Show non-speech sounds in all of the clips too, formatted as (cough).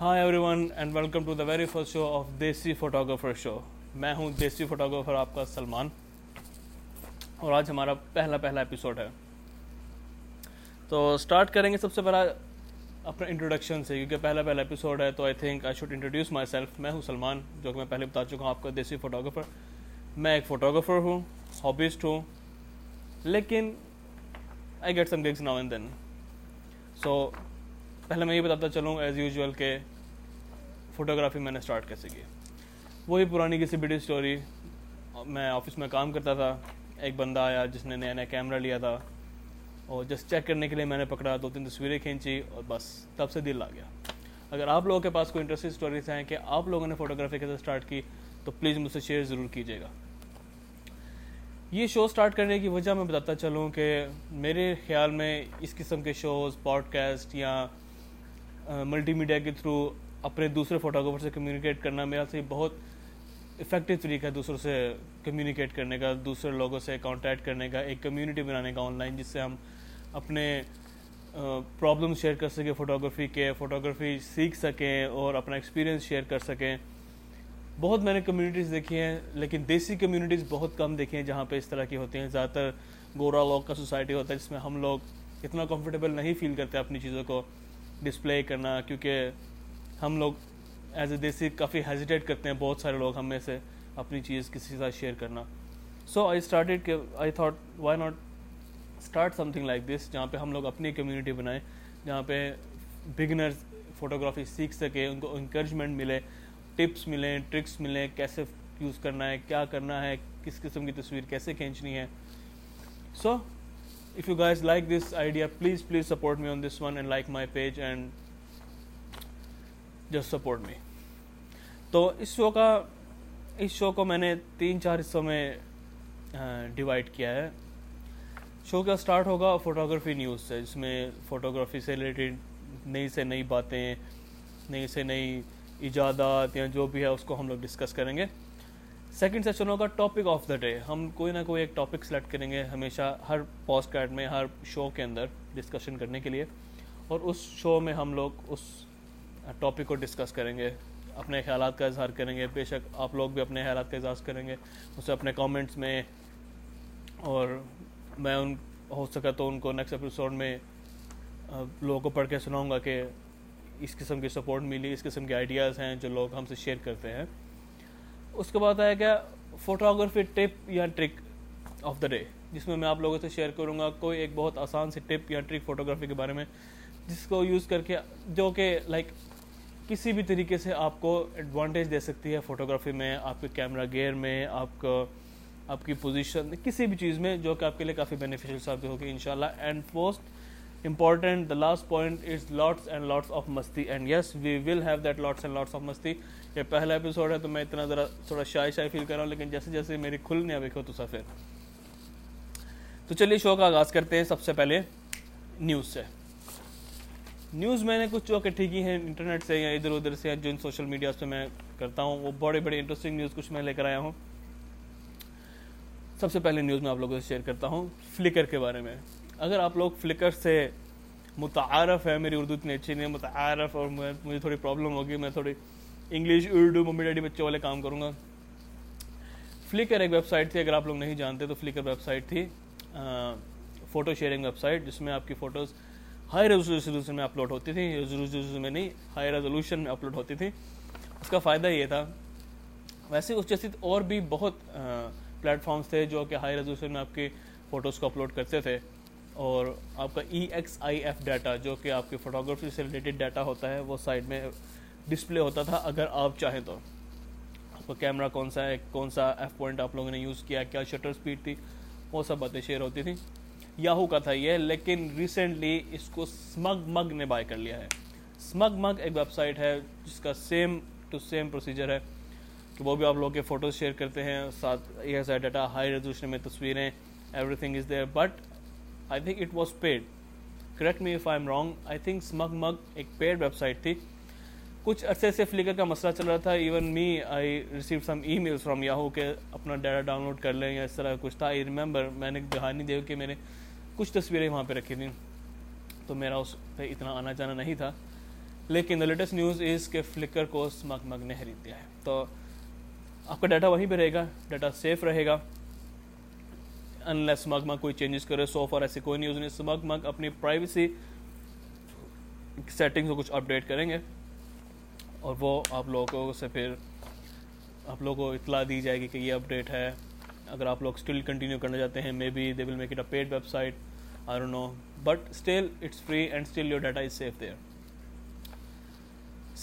Hi everyone and welcome to the very first show of desi photographer show میں ہوں دیسی photographer آپ کا سلمان اور آج ہمارا پہلا پہلا ایپیسوڈ ہے. تو اسٹارٹ کریں گے سب سے پہلا اپنا انٹروڈکشن سے، کیونکہ پہلا پہلا ایپیسوڈ ہے، تو I think I should introduce myself میں ہوں سلمان جو کہ میں پہلے بتا چکا ہوں آپ کا دیسی فوٹوگرافر میں ایک فوٹوگرافر ہوں ہابیسٹ ہوں، لیکن I get some gigs now and then so پہلے میں یہ بتاتا چلوں ایز یوزول کہ فوٹوگرافی میں نے اسٹارٹ کیسے کی؟ وہی پرانی کسی بیٹی اسٹوری میں آفس میں کام کرتا تھا، ایک بندہ آیا جس نے نیا نیا کیمرہ لیا تھا اور جسٹ چیک کرنے کے لیے میں نے پکڑا، دو تین تصویریں کھینچی اور بس، تب سے دل آ گیا۔ اگر آپ لوگوں کے پاس کوئی انٹرسٹنگ اسٹوریز ہیں کہ آپ لوگوں نے فوٹوگرافی کیسے اسٹارٹ کی، تو پلیز مجھ سے شیئر ضرور کیجیے گا۔ یہ شو اسٹارٹ کرنے کی وجہ میں بتاتا چلوں کہ میرے خیال میں اس قسم کے شوز پوڈ کاسٹ یا ملٹی میڈیا کے تھرو اپنے دوسرے فوٹوگرافر سے کمیونیکیٹ کرنا میرا سے بہت افیکٹو طریقہ ہے دوسروں سے کمیونیکیٹ کرنے کا، دوسرے لوگوں سے کانٹیکٹ کرنے کا، ایک کمیونٹی بنانے کا آن لائن جس سے ہم اپنے پرابلم شیئر کر سکیں فوٹوگرافی کے فوٹوگرافی سیکھ سکیں اور اپنا ایکسپیرینس شیئر کر سکیں۔ بہت میں نے کمیونٹیز دیکھی ہیں، لیکن دیسی کمیونٹیز بہت کم دیکھی ہیں جہاں پہ اس طرح کی ہوتی ہیں۔ زیادہ تر گورا لوگ کا سوسائٹی ہوتا ہے جس میں ہم لوگ اتنا کمفرٹیبل نہیں فیل کرتے اپنی چیزوں کو۔ ڈسپلے کرنا، کیونکہ ہم لوگ ایز اے دیسی کافی ہیزیٹیٹ کرتے ہیں، بہت سارے لوگ ہم میں سے اپنی چیز کسی کے ساتھ شیئر کرنا۔ سو آئی اسٹارٹیڈ کہ I thought why not start something like this جہاں پہ ہم لوگ اپنی کمیونٹی بنائیں، جہاں پہ بگنرز فوٹوگرافی سیکھ سکے ان کو انکریجمنٹ ملے ٹپس ملیں ٹرکس ملیں، کیسے یوز کرنا ہے، کیا کرنا ہے، کس قسم کی تصویر کیسے کھینچنی ہے۔ So if you guys like this idea please please support me on this one and like my page and just support me تو اس شو کا اس شو کو میں نے تین چار حصوں میں ڈیوائڈ کیا ہے۔ شو کا اسٹارٹ ہوگا؟ فوٹوگرافی نیوز سے، جس میں فوٹوگرافی سے ریلیٹڈ نئی سے نئی باتیں، نئی سے نئی ایجادات یا جو بھی ہے، اس کو ہم لوگ ڈسکس کریں گے۔ سیکنڈ سیشن ہوگا ٹاپک آف دا ڈے ہم کوئی نہ کوئی ایک ٹاپک سلیکٹ کریں گے ہمیشہ ہر پوسٹ کارڈ میں، ہر شو کے اندر ڈسکشن کرنے کے لیے۔ اور اس شو میں ہم لوگ اس ٹاپک کو ڈسکس کریں گے، اپنے خیالات کا اظہار کریں گے۔ بے شک آپ لوگ بھی اپنے خیالات کا اظہار کریں گے، اسے اپنے کامنٹس میں۔ اور میں ان، ہو سکا تو ان کو نیکسٹ ایپیسوڈ میں لوگوں کو پڑھ کے سناؤں گا کہ اس قسم کی سپورٹ ملی، اس قسم کے آئیڈیاز ہیں جو لوگ ہم سے شیئر کرتے ہیں۔ اس کے بعد آیا کیا فوٹوگرافی ٹپ یا ٹرک آف دا ڈے جس میں میں آپ لوگوں سے شیئر کروں گا کوئی ایک بہت آسان سی ٹپ یا ٹرک فوٹوگرافی کے بارے میں، جس کو یوز کر کے جو کہ لائک کسی بھی طریقے سے آپ کو ایڈوانٹیج دے سکتی ہے فوٹوگرافی میں، آپ کے کیمرہ گیئر میں، آپ کو آپ کی پوزیشن کسی بھی چیز میں، جو کہ آپ کے لیے کافی بینیفیشیل ثابت ہوگی ان شاء اللہ and most important the last point is lots and lots of مستی. And yes we will have that lots and lots of مستی. یہ پہلا ایپیسوڈ ہے تو میں اتنا ذرا تھوڑا شائع شائع فیل کر رہا ہوں، لیکن جیسے جیسے میری کھلنے ابھی ہو تو سفر تو چلیے شو کا آغاز کرتے ہیں سب سے پہلے نیوز سے. نیوز میں نے کچھ جو کہ ٹھیک ہی ہیں انٹرنیٹ سے یا ادھر ادھر سے یا جن سوشل میڈیا سے میں کرتا ہوں، وہ بڑے بڑے انٹرسٹنگ نیوز کچھ میں لے کر آیا ہوں. سب سے پہلے نیوز میں آپ لوگوں سے شیئر کرتا ہوں فلکر کے بارے میں. اگر آپ لوگ فلکر سے متعارف ہے میری اردو اتنی اچھی نہیں ہے، متعارف اور مجھے تھوڑی پرابلم ہوگی، میں تھوڑی انگلش اردو ممی ڈیڈی بچوں والے کام کروں گا۔ فلکر ایک ویب سائٹ تھی، اگر آپ لوگ نہیں جانتے تو فلکر ویب سائٹ تھی فوٹو شیئرنگ ویب سائٹ، جس میں آپ کی فوٹوز ہائی ریزولوشن میں اپلوڈ ہوتی تھی ریزولوشن میں نہیں ہائی ریزولوشن میں اپلوڈ ہوتی تھی۔ اس کا فائدہ یہ تھا، ویسے اس جیسی اور بھی بہت پلیٹ فارمس تھے جو کہ ہائی ریزولوشن میں آپ کی فوٹوز کو اپلوڈ کرتے تھے۔ اور آپ کا E X I F data جو کہ آپ کی فوٹوگرافی سے ریلیٹڈ ڈاٹا ہوتا ہے، وہ سائڈ میں ڈسپلے ہوتا تھا، اگر آپ چاہیں تو۔ آپ کا کیمرہ کون سا ہے، کون سا ایف پوائنٹ آپ لوگوں نے یوز کیا کیا شٹر اسپیڈ تھی، وہ سب باتیں شیئر ہوتی تھیں۔ یاہو کا تھا یہ، لیکن ریسنٹلی اس کو اسمگ مگ نے بائی کر لیا ہے۔ اسمگ مگ ایک ویب سائٹ ہے، جس کا سیم ٹو سیم پروسیجر ہے کہ وہ بھی آپ لوگ کے فوٹوز شیئر کرتے ہیں، ساتھ یہ ڈاٹا ہائی ریزولوشن میں تصویریں everything is there but I think it was paid correct me if I'm wrong I think SmugMug ایک پیڈ ویب سائٹ تھی کچھ عرصے سے فلیکر کا مسئلہ چل رہا تھا even me I receive some email from Yahoo کہ اپنا ڈیٹا ڈاؤن لوڈ کر لیں یا اس طرح کچھ تھا آئی ریمبر میں نے دہانی دے کہ میرے کچھ تصویریں وہاں پہ رکھی تھیں تو میرا اس پہ اتنا آنا جانا نہیں تھا لیکن دا لیٹسٹ نیوز از کہ فلکر کو اسمگ مگ نے خرید دیا ہے تو آپ کا ڈیٹا وہیں پہ رہے گا ڈیٹا سیف رہے گا انلیس مگ مگ کوئی چینجز کرے سو فار ایسی کوئی نیوز نہیں. اسمگ مگ اپنی پرائیویسی سیٹنگس کو کچھ اپڈیٹ کریں گے اور وہ آپ لوگوں سے پھر آپ لوگوں کو اطلاع دی جائے گی کہ یہ اپڈیٹ ہے. اگر آپ لوگ اسٹل کنٹینیو کرنا چاہتے ہیں maybe they will make it a paid website I know but still it's free and still your data is safe there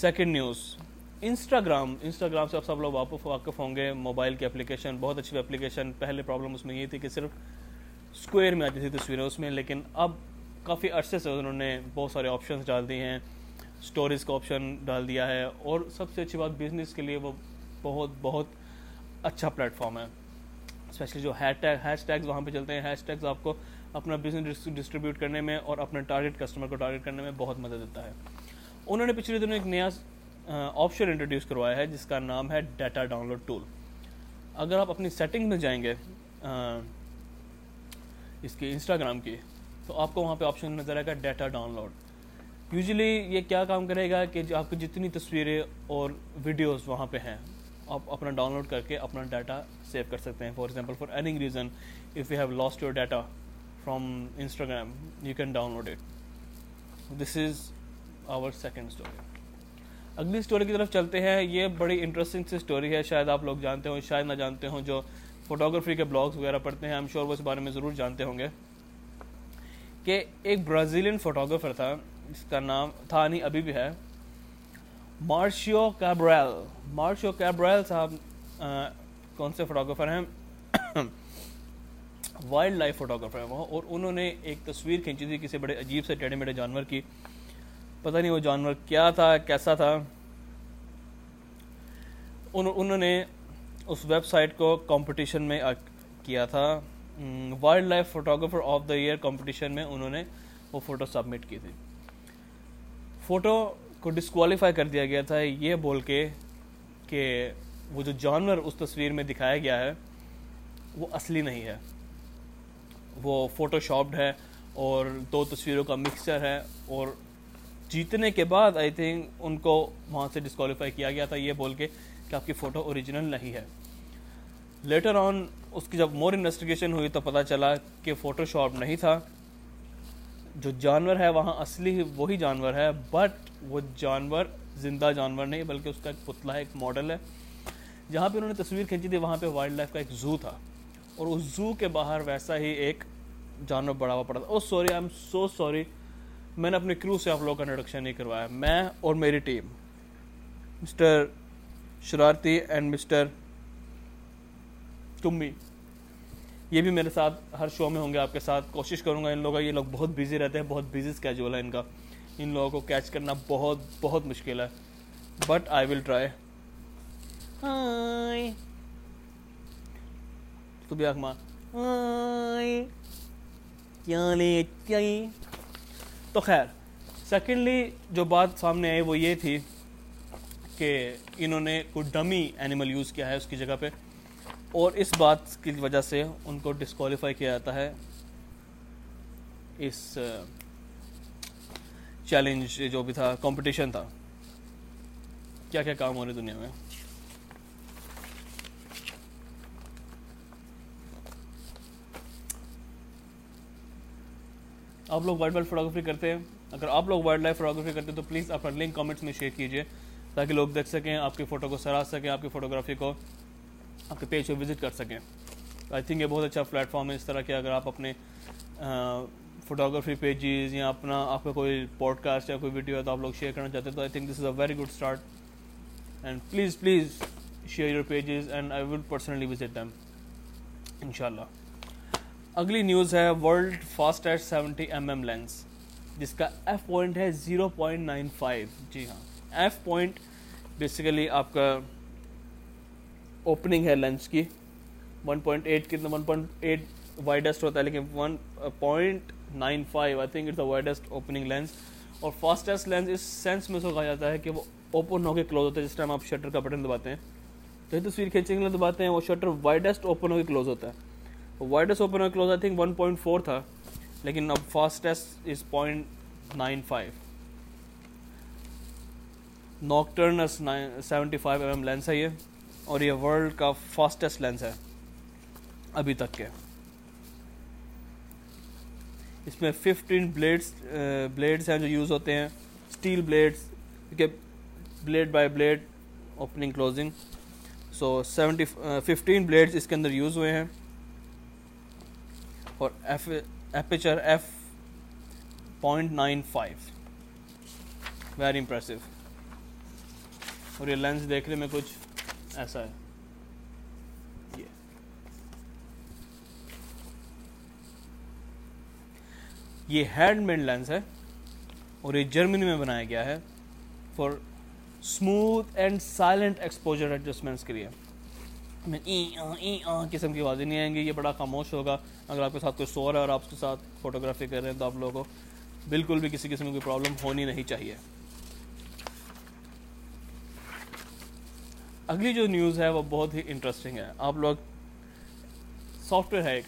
second news Instagram Instagram سے آپ سب لوگ واپس واقف ہوں گے، موبائل کی اپلیکیشن، بہت اچھی اپلیکیشن، پہلے پرابلم اس میں یہ تھی کہ صرف اسکوئر میں آتی تھی تصویریں اس میں، لیکن اب کافی عرصے سے انہوں نے بہت سارے آپشنس ڈال دیے ہیں اسٹوریز کا آپشن ڈال دیا ہے، اور سب سے اچھی بات بزنس کے لیے وہ بہت بہت اچھا پلیٹ فارم ہے۔ اسپیشلی جو ہیش ٹیگ ہیش ٹیگز وہاں پہ چلتے ہیں ہیش ٹیگز آپ کو اپنا بزنس ڈسٹریبیوٹ کرنے میں اور اپنے ٹارگیٹ کسٹمر کو ٹارگیٹ کرنے میں بہت مدد دیتا ہے۔ انہوں نے پچھلے دنوں ایک نیا آپشن انٹروڈیوس کروایا ہے، جس کا نام ہے ڈیٹا ڈاؤن لوڈ ٹول اگر آپ اپنی سیٹنگ میں جائیں گے اس کی انسٹاگرام کی، تو آپ کو وہاں پہ آپشن نظر آئے گا ڈیٹا ڈاؤن لوڈ یوزلی یہ کیا کام کرے گا کہ آپ کو جتنی تصویریں اور ویڈیوز وہاں پہ ہیں، آپ اپنا ڈاؤن لوڈ کر کے اپنا ڈیٹا سیو کر سکتے ہیں۔ For example for any reason if you have lost your data from Instagram you can download it this is our second story اگلی اسٹوری کی طرف چلتے ہیں۔ یہ بڑی انٹرسٹنگ سی اسٹوری ہے، شاید آپ لوگ جانتے ہوں، شاید نہ جانتے ہوں، جو فوٹوگرافی کے بلاگس وغیرہ پڑھتے ہیں ہم شور وہ اس بارے میں ضرور جانتے ہوں گے۔ کہ ایک برازیلین فوٹوگرافر تھا جس کا نام تھا نہیں ابھی بھی ہے، مارشیو کیبریل مارشیو کیبریل صاحب کون سے فوٹوگرافر ہیں؟ وائلڈ لائف فوٹوگرافر ہیں وہ، اور انہوں نے ایک تصویر کھینچی تھی، کسی بڑے عجیب سے ٹیڑھے میڑے جانور کی۔ پتہ نہیں وہ جانور کیا تھا، کیسا تھا۔ انہوں نے اس ویب سائٹ کو کمپٹیشن میں کیا تھا۔ Wildlife photographer of the year competition میں انہوں نے وہ فوٹو سبمٹ کی تھی۔ فوٹو کو ڈسکوالیفائی کر دیا گیا تھا، یہ بول کے کہ وہ جو جانور اس تصویر میں دکھایا گیا ہے، وہ اصلی نہیں ہے۔ وہ فوٹو شاپڈ ہے اور دو تصویروں کا مکسچر ہے اور جیتنے کے بعد آئی تھنک ان کو وہاں سے ڈسکوالیفائی کیا گیا تھا، یہ بول کے کہ آپ کی فوٹو اوریجنل نہیں ہے۔ لیٹر آن اس کی جب مور انویسٹیگیشن ہوئی تو پتہ چلا کہ فوٹو شاپ نہیں تھا۔ جو جانور ہے، وہاں اصلی وہی جانور ہے بٹ وہ جانور، زندہ جانور نہیں، بلکہ اس کا ایک پتلا ہے ایک ماڈل ہے۔ جہاں پہ انہوں نے تصویر کھینچی تھی، وہاں پہ وائلڈ لائف کا ایک زو تھا۔ اور اس زو کے باہر ویسا ہی ایک جانور بڑا ہوا پڑا تھا۔ او sorry I am so sorry میں نے اپنے کرو سے آپ لوگوں کا انٹروڈکشن نہیں کروایا۔ میں اور میری ٹیم مسٹر شرارتی اینڈ مسٹر تمی یہ بھی میرے ساتھ ہر شو میں ہوں گے۔ آپ کے ساتھ کوشش کروں گا ان لوگوں کا۔ یہ لوگ بہت بزی رہتے ہیں بہت بزی اسکیجول ہے ان کا۔ ان لوگوں کو کیچ کرنا بہت بہت مشکل ہے۔ بٹ آئی ول ٹرائی تو بھی تو خیر۔ سیکنڈلی جو بات سامنے آئی وہ یہ تھی کہ انہوں نے کوئی ڈمی اینیمل یوز کیا ہے اس کی جگہ پہ۔ اور اس بات کی وجہ سے ان کو ڈسکوالیفائی کیا جاتا ہے۔ اس چیلنج جو بھی تھا کمپٹیشن تھا۔ کیا کیا کام ہو رہے دنیا میں؟ آپ لوگ وائلڈ لائف فوٹوگرافی کرتے ہیں، اگر آپ لوگ وائلڈ لائف فوٹوگرافی کرتے ہیں تو پلیز اپنا لنک کامنٹس میں شیئر کیجیے تاکہ لوگ دیکھ سکیں، آپ کی فوٹو کو سراہ سکیں، آپ کی فوٹوگرافی کو، آپ کے پیج کو وزٹ کر سکیں۔ آئی تھنک یہ بہت اچھا پلیٹ فارم ہے۔ اس طرح کہ اگر آپ اپنے فوٹوگرافی پیجز یا اپنا آپ کا کوئی پوڈ کاسٹ یا کوئی ویڈیو ہے تو آپ لوگ شیئر کرنا چاہتے ہیں۔ تو I think this is a very good start and please please share your pages and I will personally visit them ان شاء اللہ اگلی نیوز ہے world fastest seventy M M lens, جس کا ایف پوائنٹ ہے زیرو پوائنٹ نائن فائیو۔ جی ہاں F point basically آپ کا اوپننگ ہے لینس کی۔ ون پوائنٹ ایٹ کتنا ون پوائنٹ ایٹ وائڈسٹ ہوتا ہے، لیکن one point nine five I think it's the widest opening lens اور فاسٹیسٹ لینس اس سینس میں سو کہا جاتا ہے کہ وہ اوپن ہو کے کلوز ہوتا ہے، جس ٹائم آپ شٹر کا بٹن دباتے ہیں۔ تو یہ تصویر کھینچنے کے لیے دباتے ہیں، وہ شٹر وائڈسٹ اوپن ہو کے کلوز ہوتا ہے۔ وائڈس اوپن اور close I think one point four تھا لیکن اب fastest is point nine five نوکٹرنس seventy five M M lens ہے یہ اور یہ ورلڈ کا فاسٹسٹ لینس ہے ابھی تک کے اس میں ففٹین بلیڈس بلیڈس ہیں جو یوز ہوتے ہیں steel blades blade by blade opening closing so seventy fifteen blades اس کے اندر یوز ہوئے ہیں اور F aperture F point nine five very impressive اور یہ لینس دیکھنے میں کچھ ایسا ہے. یہ ہینڈ میڈ لینس ہے اور یہ جرمنی میں بنایا گیا ہے for smooth and silent exposure adjustments کے لیے. قسم کی آوازیں نہیں آئیں گی، یہ بڑا خاموش ہوگا۔ اگر آپ کے ساتھ کوئی سور ہے اور آپ کے ساتھ فوٹوگرافی کر رہے ہیں تو آپ لوگوں کو بالکل بھی کسی قسم کی پرابلم ہونی نہیں چاہیے۔ اگلی جو نیوز ہے وہ بہت ہی انٹرسٹنگ ہے۔ آپ لوگ سافٹ ویئر ہے ایک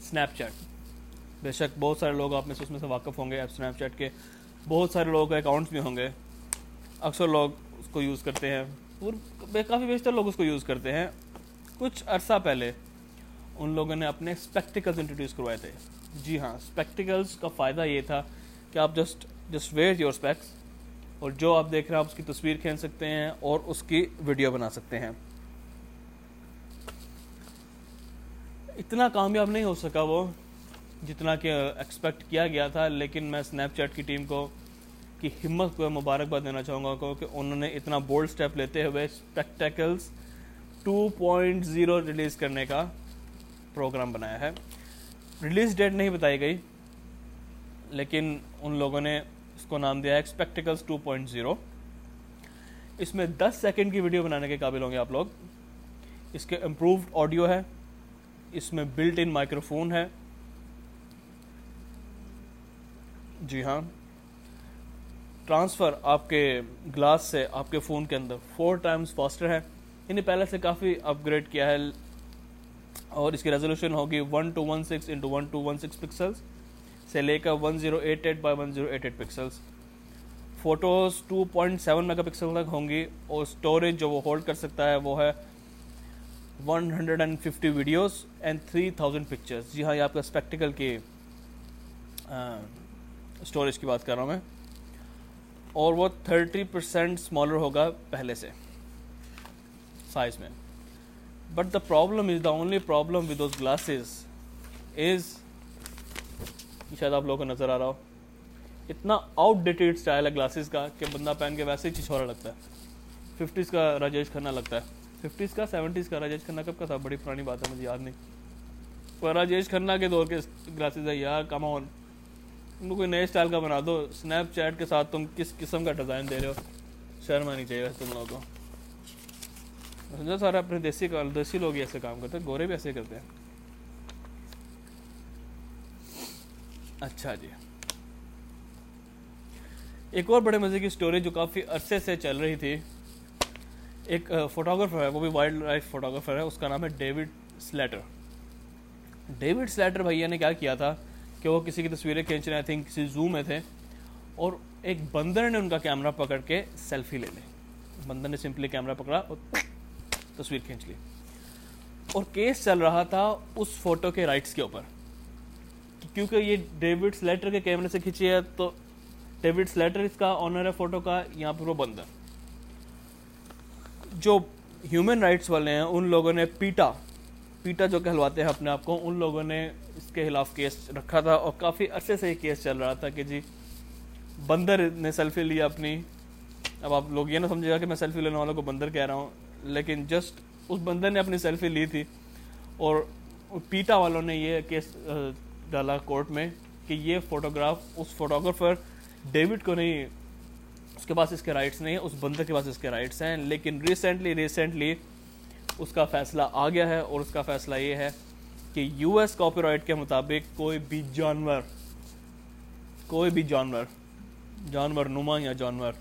اسنیپ چیٹ بے شک بہت سارے لوگ آپ میں سے اس میں سے واقف ہوں گے ایپ اسنیپ چیٹ کے بہت سارے لوگوں کے اکاؤنٹس بھی ہوں گے۔ اکثر لوگ اس کو یوز کرتے ہیں۔ کافی بیشتر لوگ اس کو یوز کرتے ہیں۔ کچھ عرصہ پہلے ان لوگوں نے اپنے اسپیکٹیکلس انٹروڈیوس کروائے تھے۔ جی ہاں اسپیکٹیکلس کا فائدہ یہ تھا کہ آپ just just wear your specs اور جو آپ دیکھ رہے ہیں، آپ اس کی تصویر کھینچ سکتے ہیں اور اس کی ویڈیو بنا سکتے ہیں۔ اتنا کامیاب نہیں ہو سکا وہ جتنا کہ ایکسپیکٹ کیا گیا تھا، لیکن میں اسنیپ چیٹ کی ٹیم کو کی ہمت کو مبارکباد دینا چاہوں گا کیونکہ انہوں نے اتنا بولڈ اسٹیپ لیتے ہوئے Spectacles two point zero release کرنے کا پروگرام بنایا ہے۔ ریلیز ڈیٹ نہیں بتائی گئی، لیکن ان لوگوں نے اس کو نام دیا ہے ایکسپیکٹیکلس ٹو پوائنٹ زیرو اس میں دس سیکنڈ کی ویڈیو بنانے کے قابل ہوں گے آپ لوگ۔ اس کے امپرووڈ آڈیو ہے، اس میں بلٹ ان مائکرو فون ہے۔ جی ہاں۔ ٹرانسفر آپ کے گلاس سے آپ کے فون کے اندر فور ٹائمز فاسٹر ہے۔ انہیں پہلے سے کافی اپ گریڈ کیا ہے۔ اور اس کی ریزولوشن ہوگی one two one six into one two one six pixels سے لے کر one zero eight eight by one zero eight eight pixels photos two point seven megapixel تک ہوں گی۔ اور اسٹوریج جو وہ ہولڈ کر سکتا ہے وہ ہے one hundred and fifty videos and three thousand pictures جی ہاں یہ آپ کا اسپیکٹیکل کی اسٹوریج کی بات کر رہا ہوں میں۔ اور وہ تھرٹی پرسینٹ اسمالر ہوگا پہلے سے سائز میں. But the problem is the only problem with those glasses is شاید آپ لوگوں کو نظر آ رہا ہو، اتنا آؤٹ ڈیٹیڈ اسٹائل ہے گلاسز کا کہ بندہ پہن کے ویسے ہی چھوڑا لگتا ہے. ففٹیز کا راجیش کھنہ لگتا ہے. ففٹیز کا سیونٹیز کا راجیش کھنہ کب کا تھا؟ بڑی پرانی بات ہے، مجھے یاد نہیں. پر راجیش کھنہ کے دور کے گلاسز ہے، یار کم آن تم کو کوئی نئے اسٹائل کا بنا دو۔ اسنیپ چیٹ کے ساتھ تم کس قسم کا ڈیزائن دے رہے ہو؟ شرم آنی چاہیے تم لوگوں کو۔ سمجھا سارا اپنے دیسی دیسی لوگ ہی ایسے کام کرتے ہیں، گورے بھی ایسے کرتے ہیں۔ اچھا جی۔ ایک اور بڑے مزے کی اسٹوری جو کافی عرصے سے چل رہی تھی۔ ایک فوٹوگرافر ہے، وہ بھی وائلڈ لائف فوٹوگرافر ہے، اس کا نام ہے ڈیوڈ سلیٹر ڈیوڈ سلیٹر بھیا نے کیا کیا تھا؟ کہ وہ کسی کی تصویریں کھینچ رہے ہیں تھنک کسی زو میں تھے۔ اور ایک بندر نے ان کا کیمرہ پکڑ کے سیلفی لے لی بندر نے سمپلی کیمرہ پکڑا اور تصویر کھینچ لی۔ اور کیس چل رہا تھا اس فوٹو کے رائٹس کے اوپر۔ کیونکہ یہ ڈیوڈ سلیٹر کے کیمرے سے کھینچی ہے، تو ڈیوڈ سلیٹر اس کا آنر ہے فوٹو کا، یہاں پر وہ بندر۔ جو ہیومن رائٹس والے ہیں، ان لوگوں نے پیٹا پیٹا جو کہلواتے ہیں اپنے آپ کو، ان لوگوں نے کے خلاف کیس رکھا تھا اور کافی عرصے سے یہ کیس چل رہا تھا کہ جی بندر نے سیلفی لیا اپنی۔ اب آپ لوگ یہ نہ سمجھے گا کہ میں سیلفی لینے والوں کو بندر کہہ رہا ہوں، لیکن جسٹ اس بندر نے اپنی سیلفی لی تھی اور پیٹا والوں نے یہ کیس ڈالا کورٹ میں کہ یہ فوٹوگراف اس فوٹوگرافر ڈیوڈ کو نہیں، اس کے پاس اس کے رائٹس نہیں ہیں اس بندر کے پاس اس کے رائٹس ہیں، لیکن ریسنٹلی ریسنٹلی اس کا فیصلہ آ گیا ہے اور اس کا فیصلہ یہ ہے کہ یو ایس کاپی رائٹ کے مطابق کوئی بھی جانور، کوئی بھی جانور جانور نما یا جانور،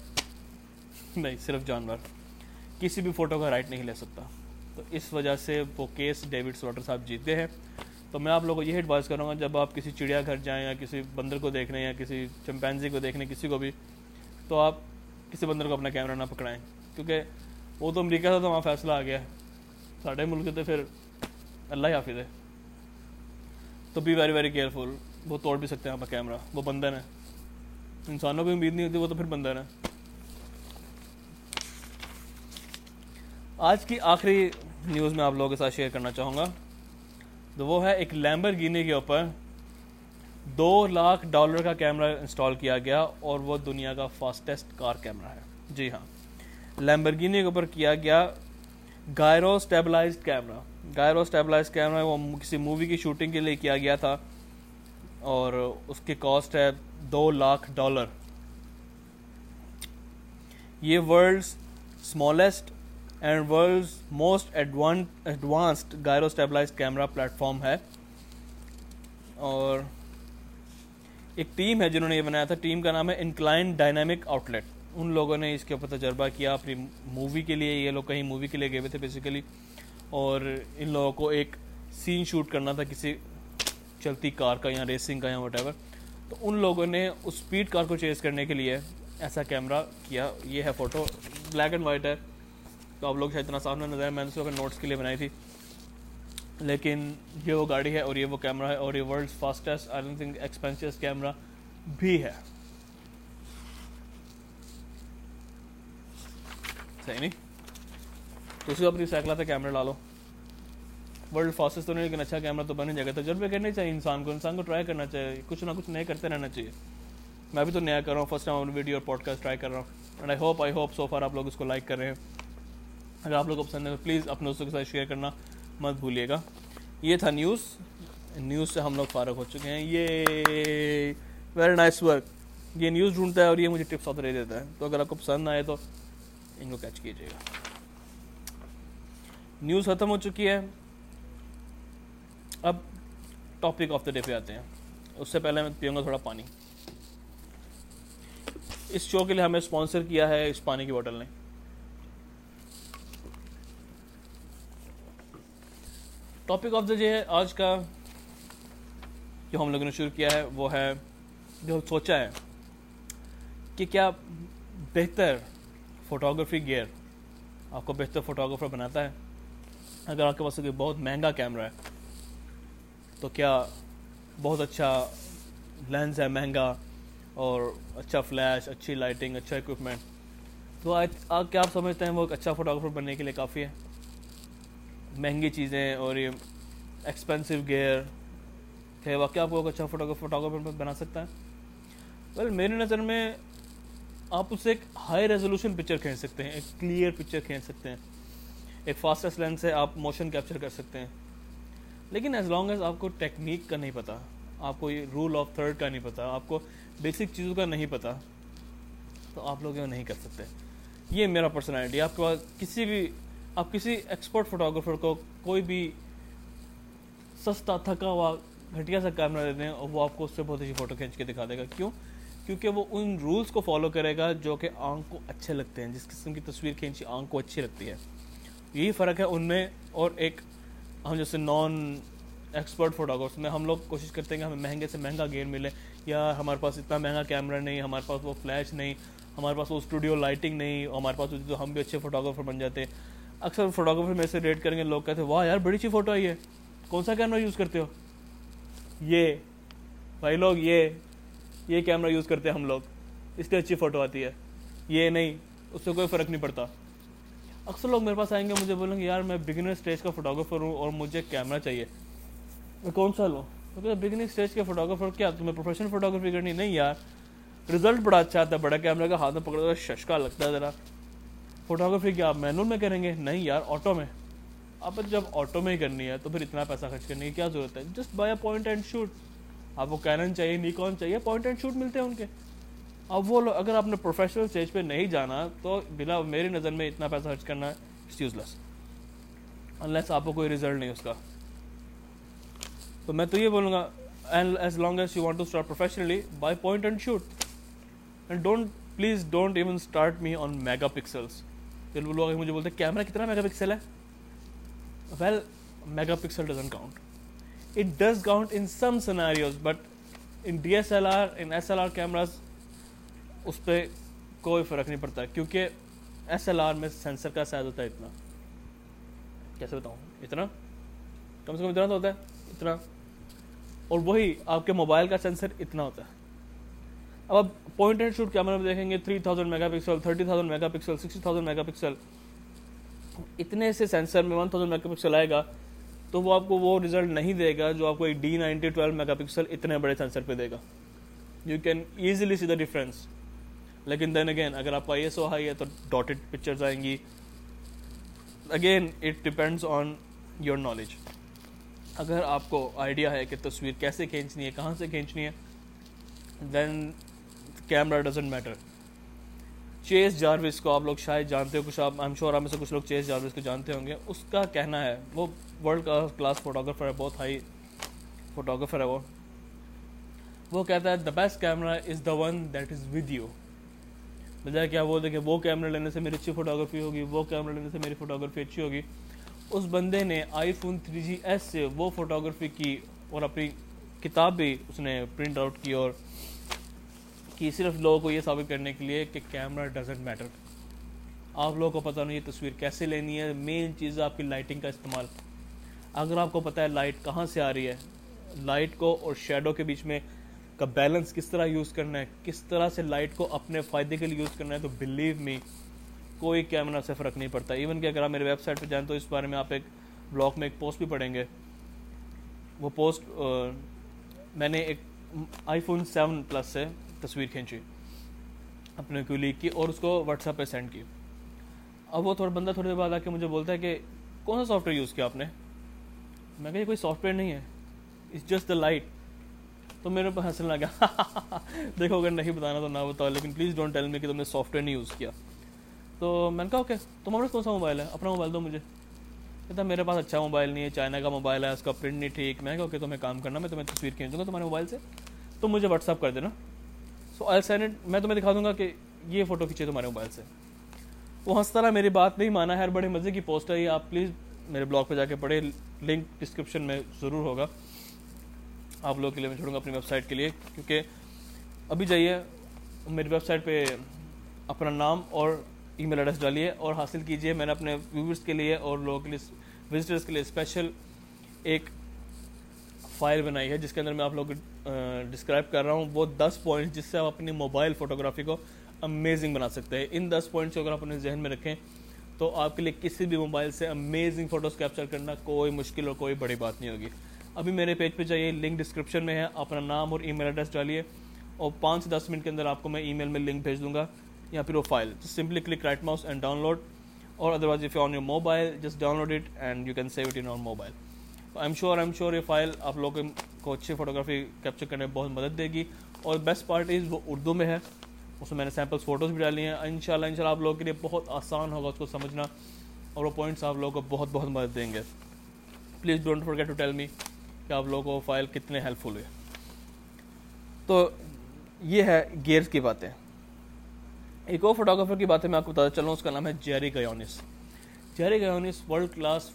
نہیں، صرف جانور، کسی بھی فوٹو کا رائٹ نہیں لے سکتا۔ تو اس وجہ سے وہ کیس ڈیوڈ سلوٹر صاحب جیتے ہیں۔ تو میں آپ لوگوں کو یہ ایڈوائز کروں گا جب آپ کسی چڑیا گھر جائیں یا کسی بندر کو دیکھنے یا کسی چمپینزی کو دیکھنے، کسی کو بھی، تو آپ کسی بندر کو اپنا کیمرہ نہ پکڑائیں۔ کیونکہ وہ تو امریکہ تھا تو وہاں فیصلہ آ گیا ساڑھے ملک تھے پھر اللہ حافظ ہے۔ تو بی ویری ویری کیئرفل وہ توڑ بھی سکتے ہیں آپ کا کیمرہ وہ بندر ہیں انسانوں کو امید نہیں ہوتی، وہ تو پھر بندر ہیں آج کی آخری نیوز میں آپ لوگوں کے ساتھ شیئر کرنا چاہوں گا. تو وہ ہے ایک لیمبر گینے کے اوپر دو لاکھ ڈالر کا کیمرہ انسٹال کیا گیا اور وہ دنیا کا فاسٹسٹ کار کیمرہ ہے. جی ہاں. لیمبرگینی کے اوپر کیا گیا gyro stabilized camera gyro stabilize camera وہ کسی مووی کی شوٹنگ کے لیے کیا گیا تھا اور اس کی کاسٹ ہے دو لاکھ ڈالر یہ world's smallest and world most advanced gyro stabilize camera platform ہے. اور ایک ٹیم ہے جنہوں نے یہ بنایا تھا. ٹیم کا نام ہے انکلائن ڈائنامک آؤٹ لیٹ ان لوگوں نے اس کے اوپر تجربہ کیا اپنی مووی کے لیے. یہ لوگ کہیں مووی کے لیے گئے ہوئے تھے بیسیکلی اور ان لوگوں کو ایک سین شوٹ کرنا تھا، کسی چلتی کار کا یا ریسنگ کا یا وٹ ایور تو ان لوگوں نے اس اسپیڈ کار کو چیز کرنے کے لیے ایسا کیمرہ کیا۔ یہ ہے فوٹو بلیک اینڈ وائٹ ہے۔ تو آپ لوگ شاید اتنا سامنے نظر میں نے نوٹس کے لیے بنائی تھی۔ لیکن یہ وہ گاڑی ہے اور یہ وہ کیمرہ ہے اور یہ world fastest I think expensive camera بھی ہے۔ صحیح نہیں؟ تو اسی اپنی سائیکل سے کیمرہ ڈالو ورلڈ فاسٹسٹ تو نہیں، لیکن اچھا کیمرہ تو بنے جائے گا۔ تجربے کرنے چاہیے انسان کو انسان کو ٹرائی کرنا چاہیے۔ کچھ نہ کچھ نئے کرتے رہنا چاہیے۔ میں بھی تو نیا کر رہا ہوں فرسٹ ٹائم ویڈیو اور پوڈ کاسٹ ٹرائی کر رہا ہوں۔ And I hope I hope so for آپ لوگ اس کو لائک کر رہے ہیں۔ اگر آپ لوگ کو پسند ہے تو پلیز اپنے دوستوں کے ساتھ شیئر کرنا مت بھولیے گا۔ یہ تھا نیوز نیوز سے ہم لوگ فارغ ہو چکے ہیں۔ یہ ویری نائس ورک یہ نیوز ڈھونڈتا ہے اور یہ مجھے ٹپس آتے دیتا ہے۔ تو اگر آپ کو پسند آئے تو ان کو کیچ کیجیے گا۔ نیوز ختم ہو چکی ہے۔ اب ٹاپک آف دا ڈے پہ آتے ہیں۔ اس سے پہلے میں پیوں گا تھوڑا پانی۔ اس شو کے لیے ہمیں اسپانسر کیا ہے اس پانی کی بوٹل نے۔ ٹاپک آف دا ڈے ہے آج کا۔ جو ہم لوگوں نے شروع کیا ہے وہ ہے جو سوچا ہے کہ کیا بہتر فوٹوگرافی گیئر آپ کو بہتر فوٹوگرافر بناتا ہے۔ اگر آپ کے پاس کوئی بہت مہنگا کیمرہ ہے، تو کیا بہت اچھا لینس ہے مہنگا اور اچھا فلیش اچھی لائٹنگ اچھا اکوپمنٹ تو آج کیا آپ سمجھتے ہیں وہ ایک اچھا فوٹوگرافر بننے کے لیے کافی ہے؟ مہنگی چیزیں اور یہ ایکسپینسو گیئر کہ واقعہ آپ کو ایک اچھا فوٹوگرافر بنا سکتا ہے؟ ویل میری نظر میں آپ اسے ایک ہائی ریزولوشن پکچر کھینچ سکتے ہیں، ایک کلیئر پکچر کھینچ سکتے ہیں۔ ایک فاسٹسٹ لینس سے آپ موشن کیپچر کر سکتے ہیں۔ لیکن ایز لانگ ایز آپ کو ٹیکنیک کا نہیں پتا، آپ کو یہ رول آف تھرڈ کا نہیں پتا، آپ کو بیسک چیزوں کا نہیں پتا، تو آپ لوگ یہ نہیں کر سکتے۔ یہ میرا پرسنالٹی آپ کے پاس کسی بھی، آپ کسی ایکسپرٹ فوٹوگرافر کو کوئی بھی سستا، تھکا ہوا، گھٹیا سا کیمرہ دیتے ہیں اور وہ آپ کو اس سے بہت اچھی فوٹو کھینچ کے دکھا دے گا۔ کیوں؟ کیونکہ وہ ان رولس کو فالو کرے گا جو کہ آنکھ کو اچھے لگتے ہیں۔ جس قسم کی تصویر کھینچی، آنکھ کو اچھی لگتی ہے۔ یہی فرق ہے ان میں اور ایک ہم جیسے نان ایکسپرٹ فوٹوگرافس میں ہم لوگ کوشش کرتے ہیں کہ ہمیں مہنگے سے مہنگا گیئر ملے یا ہمارے پاس اتنا مہنگا کیمرہ نہیں، ہمارے پاس وہ فلیش نہیں، ہمارے پاس وہ اسٹوڈیو لائٹنگ نہیں، ہمارے پاس تو ہم بھی اچھے فوٹوگرافر بن جاتے اکثر فوٹوگرافر میں سے ریٹ کریں گے، لوگ کہتے ہیں، واہ یار، بڑی اچھی فوٹو آئی ہے۔ کون سا کیمرہ یوز کرتے ہو؟ یہ، بھائی لوگ، یہ یہ کیمرہ یوز کرتے ہیں ہم لوگ۔ اس لیے اچھی فوٹو آتی ہے۔ یہ نہیں، اس سے کوئی فرق نہیں پڑتا۔ اکثر لوگ میرے پاس آئیں گے، مجھے بولیں گے، یار میں بگنر اسٹیج کا فوٹوگرافر ہوں اور مجھے کیمرہ چاہیے۔ میں کون سا لوں؟ بگنر اسٹیج کے فوٹوگرافر کیا؟ تمہیں پروفیشنل فوٹوگرافی کرنی؟ نہیں یار رزلٹ بڑا اچھا آتا ہے، بڑا کیمرہ کا ہاتھ میں پکڑا ششکا لگتا ہے ذرا۔ فوٹوگرافی کیا آپ مینول میں کریں گے؟ نہیں یار آٹو میں۔ اب جب آٹو میں ہی کرنی ہے تو پھر اتنا پیسہ خرچ کرنے کی کیا ضرورت ہے؟ Just buy a point and shoot آپ کو کینن چاہیے نیکون چاہیے پوائنٹ اینڈ شوٹ ملتے ہیں ان کے۔ اب وہ لوگ اگر آپ نے پروفیشنل اسٹیج پہ نہیں جانا تو بلا میری نظر میں اتنا پیسہ خرچ کرنا ہے یوز لیس انلیس آپ کو کوئی ریزلٹ نہیں اس کا. تو میں تو یہ بولوں گا as long as you want to start professionally buy point and shoot and don't please don't even start me on megapixels پھر وہ لوگ مجھے بولتے ہیں کیمرہ کتنا میگا پکسل ہے? Well megapixel doesn't count it does count in some scenarios but in D S L R in S L R cameras اس پہ کوئی فرق نہیں پڑتا، کیونکہ ایس ایل آر میں سینسر کا سائز ہوتا ہے اتنا۔ کیسے بتاؤں؟ اتنا؟ کم سے کم اتنا تو ہوتا ہے، اتنا۔ اور وہی آپ کے موبائل کا سینسر اتنا ہوتا ہے۔ اب آپ پوائنٹ اینڈ شوٹ کیمرہ میں دیکھیں گے three thousand megapixel thirty thousand megapixel sixty thousand megapixel اتنے سے سینسر میں ون تھاؤزینڈ میگا پکسل آئے گا، تو وہ آپ کو وہ ریزلٹ نہیں دے گا جو آپ کو ایک D ninety twelve megapixel اتنے بڑے سینسر پہ دے گا۔ You can easily see the difference لیکن دین اگین اگر آپ کا آئی ایس او ہائی ہے تو ڈاٹڈ پکچرز آئیں گی. Again it depends on your knowledge اگر آپ کو آئیڈیا ہے کہ تصویر کیسے کھینچنی ہے، کہاں سے کھینچنی ہے دین کیمرا ڈزنٹ میٹر چیز جاروس کو آپ لوگ شاید جانتے ہو، کچھ آپ ایم شور میں سے کچھ لوگ چیز جاروس کو جانتے ہوں گے. اس کا کہنا ہے، وہ ورلڈ کلاس فوٹوگرافر ہے، بہت ہائی فوٹوگرافر ہے وہ. وہ کہتا ہے the best camera is the one that is with you بجائے کیا وہ دیکھے وہ کیمرہ لینے سے میری اچھی فوٹوگرافی ہوگی، وہ کیمرہ لینے سے میری فوٹوگرافی اچھی ہوگی۔ اس بندے نے iPhone three G S سے وہ فوٹوگرافی کی اور اپنی کتاب بھی اس نے پرنٹ آؤٹ کی اور کی صرف لوگوں کو یہ ثابت کرنے کے لیے کہ کیمرہ ڈزنٹ میٹر آپ لوگوں کو پتہ نہیں یہ تصویر کیسے لینی ہے مین چیز ہے آپ کی لائٹنگ کا استعمال۔ اگر آپ کو پتہ ہے لائٹ کہاں سے آ رہی ہے لائٹ کو اور شیڈو کے بیچ میں کا بیلنس کس طرح یوز کرنا ہے، کس طرح سے لائٹ کو اپنے فائدے کے لیے یوز کرنا ہے، تو بلیو می کوئی کیمرہ سے فرق نہیں پڑتا. ایون کہ اگر آپ میرے ویب سائٹ پہ جائیں تو اس بارے میں آپ ایک بلاگ میں ایک پوسٹ بھی پڑھیں گے. وہ پوسٹ میں نے ایک آئی فون سیون پلس سے تصویر کھینچی، اپنے کولیگ کی اور اس کو واٹس ایپ پہ سینڈ کی. اب وہ تھوڑا بندہ تھوڑی دیر بعد آ کے مجھے بولتا ہے کہ کون سا سافٹ ویئر یوز کیا آپ نے؟ میں کہ یہ کوئی سافٹ ویئر نہیں ہے اٹس جسٹ دا لائٹ تو میرے اوپر ہنسنے لگا۔ (laughs) دیکھو، اگر نہیں بتانا تو نہ بتاؤ، لیکن پلیز ڈونٹ ٹیل می کہ تم نے سافٹ ویئر نہیں یوز کیا۔ تو میں نے کہا اوکے تمہارے پاس کون سا موبائل ہے؟ اپنا موبائل دو مجھے۔ کہتا میرے پاس اچھا موبائل نہیں ہے چائنا کا موبائل ہے، اس کا پرنٹ نہیں ٹھیک۔ میں کہا اوکے تمہیں کام کرنا، میں تمہیں تصویر کھینچ دوں گا تمہارے موبائل سے۔ تو مجھے واٹس ایپ کر دینا۔ سو آئی سینڈ میں تمہیں دکھا دوں گا کہ یہ فوٹو کھینچے تمہارے موبائل سے۔ وہ ہنس طرح میری بات نہیں مانا۔ ہے بڑے مزے کی پوسٹ ہے یہ۔ آپ پلیز میرے بلاگ پہ جا کے پڑھے لنک ڈسکرپشن میں ضرور ہوگا۔ آپ لوگوں کے لیے میں چھوڑوں گا اپنی ویب سائٹ کے لیے، کیونکہ ابھی جائیے، میری ویب سائٹ پہ اپنا نام اور ای میل ایڈریس ڈالیے اور حاصل کیجیے۔ میں نے اپنے ویورس کے لیے اور لوگوں کے لیے وزٹرس کے لیے اسپیشل ایک فائل بنائی ہے، جس کے اندر میں آپ لوگ ڈسکرائب کر رہا ہوں۔ وہ دس پوائنٹس جس سے آپ اپنی موبائل فوٹوگرافی کو امیزنگ بنا سکتے ہیں۔ ان دس پوائنٹس کو اگر آپ اپنے ذہن میں رکھیں تو آپ کے لیے کسی بھی موبائل سے امیزنگ فوٹوز کیپچر کرنا کوئی مشکل اور کوئی بڑی بات نہیں ہوگی۔ ابھی میرے پیج پہ جائیے لنک ڈسکرپشن میں ہے، اپنا نام اور ای میل ایڈریس ڈالیے اور پانچ سے دس منٹ کے اندر آپ کو میں ای میل میں لنک بھیج دوں گا یا پھر وہ file simply click right mouse and download اور otherwise if you on your mobile just download it and you can save it in on mobile I am sure I am sure یہ file آپ لوگوں کو اچھی photography capture کرنے میں بہت مدد دے گی اور بیسٹ پارٹ از وہ اردو میں ہے، اس میں میں نے سیمپلس فوٹوز بھی ڈالی ہیں۔ ان شاء اللہ ان شاء اللہ آپ لوگوں کے لیے بہت آسان ہوگا اس کو سمجھنا اور وہ پوائنٹس آپ لوگوں کو بہت بہت مدد دیں گے۔ Please don't forget to tell me کہ آپ لوگوں کو فائل کتنے ہیلپ فل ہوئے۔ تو یہ ہے گیئرس کی باتیں۔ ایک اور فوٹوگرافر کی باتیں میں آپ کو بتاتا چلوں، اس کا نام ہے Jerry Ghionis Jerry Ghionis world class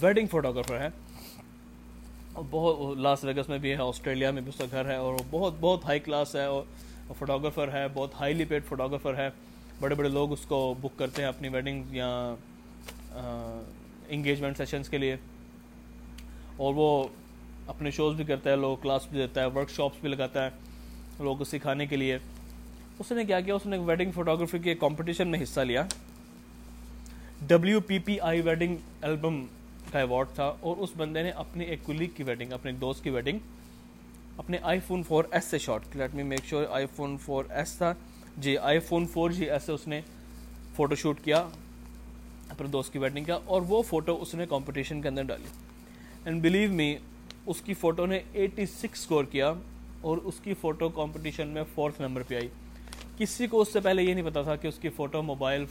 wedding photographer ہے۔ اور بہت لاس ویگس میں بھی ہے آسٹریلیا میں بھی اس کا گھر ہے۔ اور بہت بہت ہائی کلاس ہے، اور فوٹوگرافر ہے، بہت ہائیلی پیڈ فوٹوگرافر ہے۔ بڑے بڑے لوگ اس کو بک کرتے ہیں اپنی ویڈنگ یا انگیجمنٹ سیشنس کے لیے۔ اور وہ اپنے شوز بھی کرتا ہے، لوگ کلاس بھی دیتا ہے ورک شاپس بھی لگاتا ہے لوگوں کو سکھانے کے لیے۔ اس نے کیا کیا؟ اس نے ویڈنگ فوٹوگرافی کے کمپٹیشن میں حصہ لیا۔ W P P I wedding album کا ایوارڈ تھا اور اس بندے نے اپنی ایک کلیگ کی ویڈنگ اپنے ایک دوست کی ویڈنگ اپنے آئی فون فور ایس سے shot let me make sure iPhone four S تھا۔ جی iPhone four G S سے اس نے فوٹو شوٹ کیا، اپنے دوست کی ویڈنگ کا، اور وہ فوٹو اس نے کمپٹیشن کے اندر ڈالی۔ اینڈ بلیو می اس کی فوٹو نے ایٹی سکس اسکور کیا اور اس کی فوٹو کمپٹیشن میں فورتھ نمبر پہ آئی کسی کو اس سے پہلے یہ نہیں پتا تھا کہ اس کی photo mobile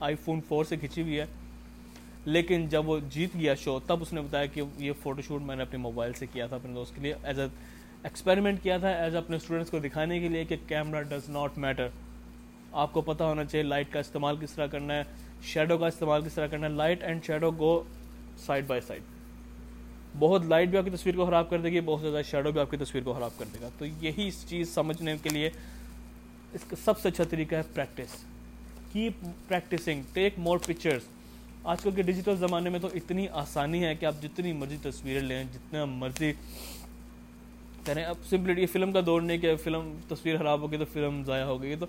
iPhone four سے کھینچی ہوئی ہے لیکن جب وہ جیت گیا شو تب اس نے بتایا کہ یہ فوٹو شوٹ میں نے اپنے موبائل سے کیا تھا اپنے دوست کے لیے ایز اے ایکسپیریمنٹ کیا تھا ایز اپنے اسٹوڈنٹس کو دکھانے کے لیے کہ کیمرہ ڈز ناٹ میٹر آپ کو پتہ ہونا چاہیے لائٹ کا استعمال کس طرح کرنا ہے شیڈو کا استعمال کس طرح کرنا ہے light and shadow go side by side بہت لائٹ بھی آپ کی تصویر کو خراب کر دے گی، بہت زیادہ شیڈو بھی آپ کی تصویر کو خراب کر دے گا۔ تو یہی چیز سمجھنے کے لیے اس کا سب سے اچھا طریقہ ہے practice keep practicing take more pictures آج کل کے ڈیجیٹل زمانے میں تو اتنی آسانی ہے کہ آپ جتنی مرضی تصویریں لیں، جتنا مرضی کریں۔ اب سمپلی یہ فلم کا دور نہیں کہ فلم تصویر خراب ہوگی تو فلم ضائع ہو گئی تو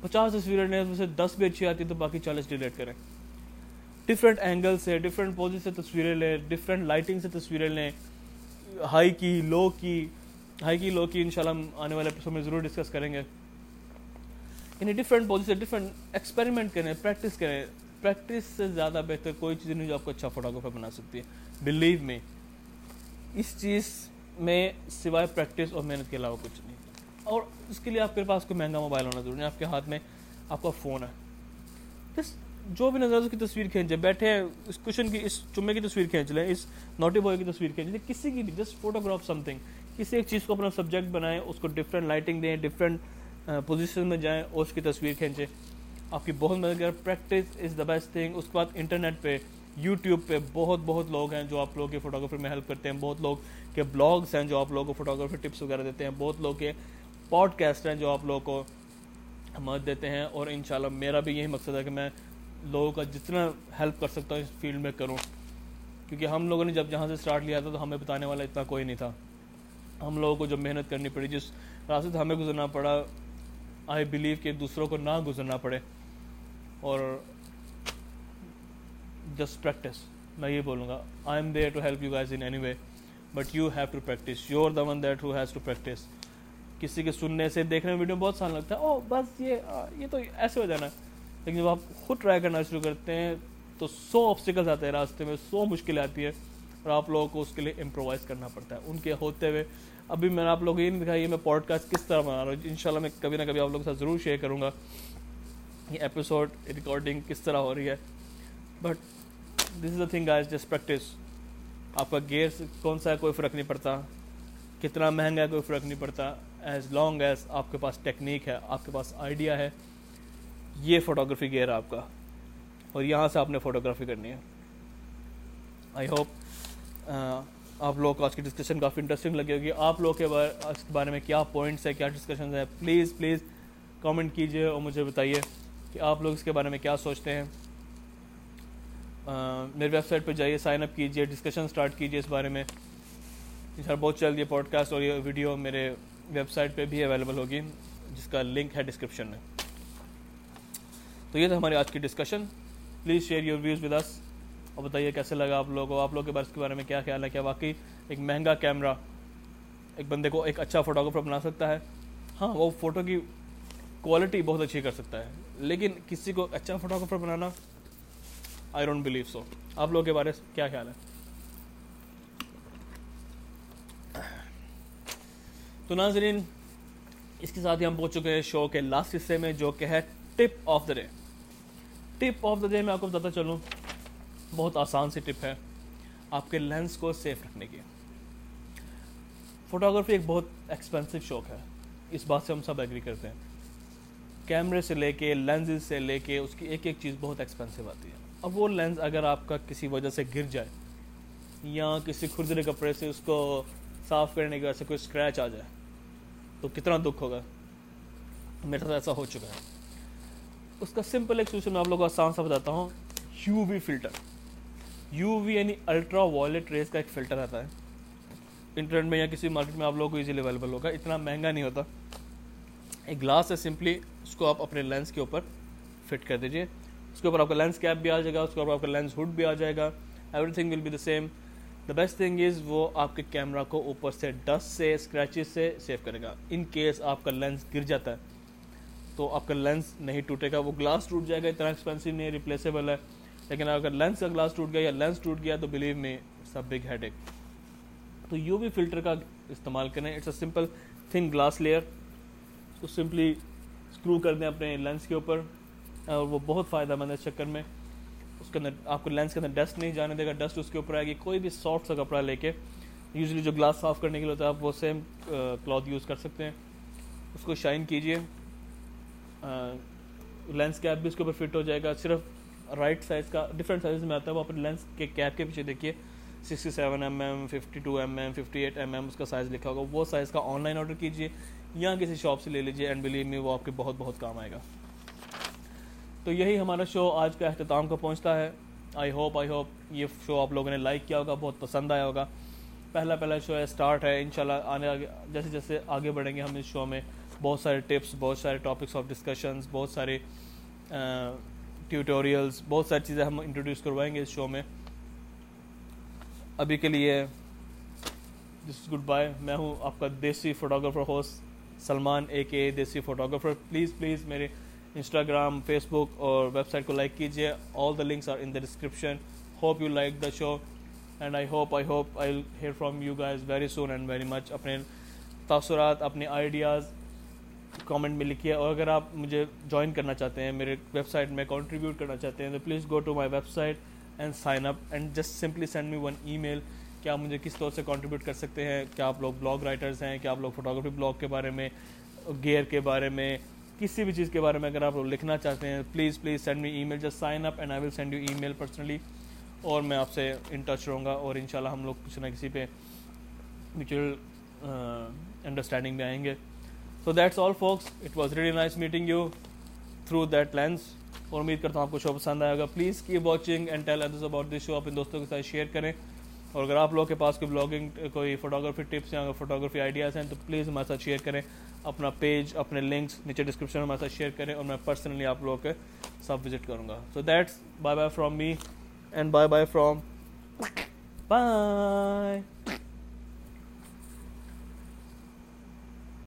پچاس تصویریں لیں، اس میں سے دس بھی اچھی آتی تو باقی چالیس ڈیلیٹ کریں۔ ڈفرینٹ اینگل سے ڈفرینٹ پوزی سے تصویریں لیں ڈفرینٹ لائٹنگ سے تصویریں لیں ہائی کی لو کی ہائی کی لو کی ان شاء اللہ ہم آنے والے ایپیسوڈ میں ضرور ڈسکس کریں گے۔ یعنی ڈفرینٹ پوزی سے ڈفرینٹ ایکسپیریمنٹ کریں پریکٹس کریں۔ پریکٹس سے زیادہ بہتر کوئی چیز نہیں جو آپ کو اچھا فوٹوگرافر بنا سکتی ہے۔ بلیو میں اس چیز میں سوائے پریکٹس اور محنت کے علاوہ کچھ نہیں۔ اور اس کے لیے آپ کے پاس کوئی مہنگا موبائل ہونا ضروری ہے آپ کے ہاتھ میں آپ کا فون ہے۔ بس جو بھی نظر اس کی تصویر کھینچے، بیٹھے اس کوشن کی، اس چمے کی تصویر کھینچ لیں، اس نوٹی بوائے کی تصویر کھینچ لیں، کسی کی بھی جسٹ فوٹوگراف سم تھنگ کسی ایک چیز کو اپنا سبجیکٹ بنائیں، اس کو ڈفرینٹ لائٹنگ دیں ڈفرینٹ پوزیشن میں جائیں، اور اس کی تصویر کھینچیں۔ آپ کی بہت مدد کر practice is the best thing اس کے بعد انٹرنیٹ پہ یوٹیوب پہ بہت بہت لوگ ہیں جو آپ لوگوں کے فوٹوگرافی میں ہیلپ کرتے ہیں۔ بہت لوگ کے بلاگس ہیں جو آپ لوگوں کو فوٹوگرافی ٹپس وغیرہ دیتے ہیں۔ بہت لوگ کے پوڈ کاسٹ ہیں جو آپ لوگوں کو مدد دیتے ہیں۔ اور انشاءاللہ میرا بھی یہی مقصد ہے کہ میں لوگوں کا جتنا ہیلپ کر سکتا ہوں اس فیلڈ میں کروں۔ کیونکہ ہم لوگوں نے جب جہاں سے اسٹارٹ لیا تھا تو ہمیں بتانے والا اتنا کوئی نہیں تھا۔ ہم لوگوں کو جب محنت کرنی پڑی، جس راستے سے ہمیں گزرنا پڑا آئی بلیو کہ دوسروں کو نہ گزرنا پڑے۔ اور جسٹ پریکٹس میں یہ بولوں گا۔ I am there to help you guys in any way but you have to practice you are the one that who has to practice کسی کے سننے سے دیکھنے میں ویڈیو بہت آسان لگتا ہے او بس یہ یہ تو ایسے ہو جانا۔ ہے لیکن جب آپ خود ٹرائی کرنا شروع کرتے ہیں تو سو آبسٹیکلس آتے ہیں راستے میں، سو مشکلیں آتی ہے اور آپ لوگوں کو اس کے لیے امپرووائز کرنا پڑتا ہے۔ ان کے ہوتے ہوئے، ابھی میں نے آپ لوگوں کو یہ نہیں دکھایا میں پوڈ کاسٹ کس طرح بنا رہا ہوں۔ ان شاء اللہ میں کبھی نہ کبھی آپ لوگوں کے ساتھ ضرور شیئر کروں گا۔ یہ ایپیسوڈ ریکارڈنگ کس طرح ہو رہی ہے۔ But this is the thing I just practice آپ کا گیئر کون سا ہے، کوئی فرق نہیں پڑتا۔ کتنا مہنگا ہے، کوئی فرق نہیں پڑتا۔ ایز لانگ ایز آپ کے پاس ٹیکنیک ہے، آپ کے پاس آئیڈیا ہے یہ فوٹوگرافی گیئر ہے آپ کا اور یہاں سے آپ نے فوٹوگرافی کرنی ہے۔ آئی ہوپ آپ لوگ کو آج کی ڈسکشن کافی انٹرسٹنگ لگے ہوگی۔ آپ لوگ کے بارے میں کیا پوائنٹس ہیں، کیا ڈسکشنز ہیں؟ پلیز پلیز کامنٹ کیجیے اور مجھے بتائیے کہ آپ لوگ اس کے بارے میں کیا سوچتے ہیں۔ میری ویب سائٹ پہ جائیے سائن اپ کیجیے ڈسکشن اسٹارٹ کیجیے اس بارے میں۔ ان بہت جلد یہ پوڈ کاسٹ اور یہ ویڈیو میرے ویب سائٹ پہ بھی اویلیبل ہوگی، جس کا لنک ہے ڈسکرپشن میں۔ تو یہ تھا ہماری آج کی discussion please share your views with us اور بتائیے کیسے لگا آپ لوگوں کو آپ لوگوں کے بارے کے بارے میں کیا خیال ہے؟ کیا واقعی ایک مہنگا کیمرہ ایک بندے کو ایک اچھا فوٹوگرافر بنا سکتا ہے؟ ہاں وہ فوٹو کی کوالٹی بہت اچھی کر سکتا ہے، لیکن کسی کو اچھا فوٹوگرافر بنانا آئی ڈونٹ بلیو سو آپ لوگوں کے بارے میں کیا خیال ہے؟ تو ناظرین، اس کے ساتھ ہی ہم پہنچ چکے ہیں شو کے لاسٹ حصے میں، جو کہ ہے tip of the day. Tip of the day میں آپ کو بتاتا چلوں، بہت آسان سی ٹپ ہے آپ کے لینس کو سیف رکھنے کی۔ فوٹوگرافی ایک بہت ایکسپینسو شوق ہے۔ اس بات سے ہم سب ایگری کرتے ہیں۔ کیمرے سے لے کے لینزز سے لے کے، اس کی ایک ایک چیز بہت ایکسپینسو آتی ہے۔ اب وہ لینز اگر آپ کا کسی وجہ سے گر جائے، یا کسی کھردرے کپڑے سے اس کو صاف کرنے کی وجہ سے کوئی اسکریچ آ جائے، تو کتنا دکھ ہوگا؟ میرے ساتھ ایسا ہو چکا ہے۔ اس کا سمپل ایک سولوشن میں آپ لوگوں کو آسان سا بتاتا ہوں. U V filter U V یعنی الٹرا وائلٹ ریز کا ایک فلٹر آتا ہے. انٹرنیٹ میں یا کسی مارکیٹ میں آپ لوگوں کو ایزیلی اویلیبل ہوگا. اتنا مہنگا نہیں ہوتا. ایک گلاس ہے سمپلی اس کو آپ اپنے لینس کے اوپر فٹ کر دیجیے اس کے اوپر آپ کا لینس کیپ بھی آ جائے گا، اس کے اوپر آپ کا لینس ہوڈ بھی آ جائے گا. Everything will be the same the best thing is وہ آپ کے کیمرہ کو اوپر سے ڈسٹ سے اسکریچز سے سیو کرے گا. ان کیس آپ کا لینس گر جاتا ہے. تو آپ کا لینس نہیں ٹوٹے گا، وہ گلاس ٹوٹ جائے گا، اتنا ایکسپینسو نہیں ریپلیسیبل ہے۔ لیکن اگر لینس کا گلاس ٹوٹ گیا یا لینس ٹوٹ گیا تو بلیو میں اٹس اے بگ ہیڈ ایک تو یو وی فلٹر کا استعمال کریں۔ It's a simple thin glass layer اس کو سمپلی اسکرو کر دیں اپنے لینس کے اوپر۔ اور وہ بہت فائدہ مند ہے اس چکر میں۔ اس کے اندر، آپ کو لینس کے اندر ڈسٹ نہیں جانے دے گا۔ ڈسٹ اس کے اوپر آئے گی۔ کوئی بھی سافٹ سا کپڑا لے کے یوزلی جو گلاس صاف کرنے کے لیے ہوتا ہے، آپ وہ سیم کلاتھ یوز کر سکتے ہیں۔ اس کو شائن کیجیے لینس کیپ بھی اس کے اوپر فٹ ہو جائے گا۔ صرف رائٹ سائز کا ڈفرینٹ سائز میں آتا ہے۔ وہ اپنے لینس کے کیپ کے پیچھے دیکھیے۔ Sixty seven M M fifty two M M fifty eight M M اس کا سائز لکھا ہوگا۔ وہ سائز کا آن لائن آرڈر کیجیے۔ یہاں کسی شاپ سے لے لیجیے۔ اینڈ بلیو می وہ آپ کے بہت بہت کام آئے گا۔ تو یہی ہمارا شو آج کا اختتام کو پہنچتا ہے۔ آئی ہوپ آئی ہوپ یہ شو آپ لوگوں نے لائک کیا ہوگا۔ بہت پسند آیا ہوگا۔ پہلا پہلا شو ہے اسٹارٹ ہے۔ انشاءاللہ آنے آگے، جیسے جیسے آگے بڑھیں گے ہم اس شو میں۔ بہت سارے ٹپس، بہت سارے ٹاپکس آف ڈسکشنز بہت سارے ٹیوٹوریلس بہت ساری چیزیں ہم انٹروڈیوس کروائیں گے اس شو میں۔ ابھی کے لیے دس گڈ بائے میں ہوں آپ کا دیسی photographer host Salman A K Desi photographer please please میرے انسٹاگرام فیس بک اور ویب سائٹ کو لائک کیجیے all the links are in the description hope you like the show and I hope I hope I hear from you guys very soon and very much اپنے تاثرات، اپنے ideas comment میں لکھیے، اور اگر آپ مجھے جوائن کرنا چاہتے ہیں، میرے ویب سائٹ میں کنٹریبیوٹ کرنا چاہتے ہیں، تو please go to my website and sign up and just simply send me one email کیا آپ مجھے کس طور سے کنٹریبیوٹ کر سکتے ہیں، کیا آپ لوگ بلاگ رائٹرز ہیں، کیا آپ لوگ فوٹوگرافی بلاگ کے بارے میں گیئر کے بارے میں، کسی بھی چیز کے بارے میں اگر آپ لوگ لکھنا چاہتے ہیں please please send me email just sign up and I will send you email personally اور میں آپ سے ان ٹچ رہوں گا، اور ان شاء اللہ ہم لوگ کسی نہ کسی پہ میوچل انڈرسٹینڈنگ میں آئیں گے۔ So that's all focus it was ready nice meeting you through that lens اور امید کرتا ہوں آپ کو شو پسند آئے گا please keep watching and tell others about this show اپنے دوستوں کے ساتھ شیئر کریں اور اگر آپ لوگوں کے پاس کوئی بلاگنگ کوئی فوٹوگرافی ٹپس یا فوٹوگرافی آئیڈیاز ہیں تو پلیز ہمارے ساتھ شیئر کریں اپنا پیج اپنے لنکس نیچے ڈسکرپشن میں ہمارے ساتھ شیئر کریں اور میں پرسنلی آپ لوگوں کے ساتھ وزٹ کروں گا so that's bye bye from me and bye bye from bye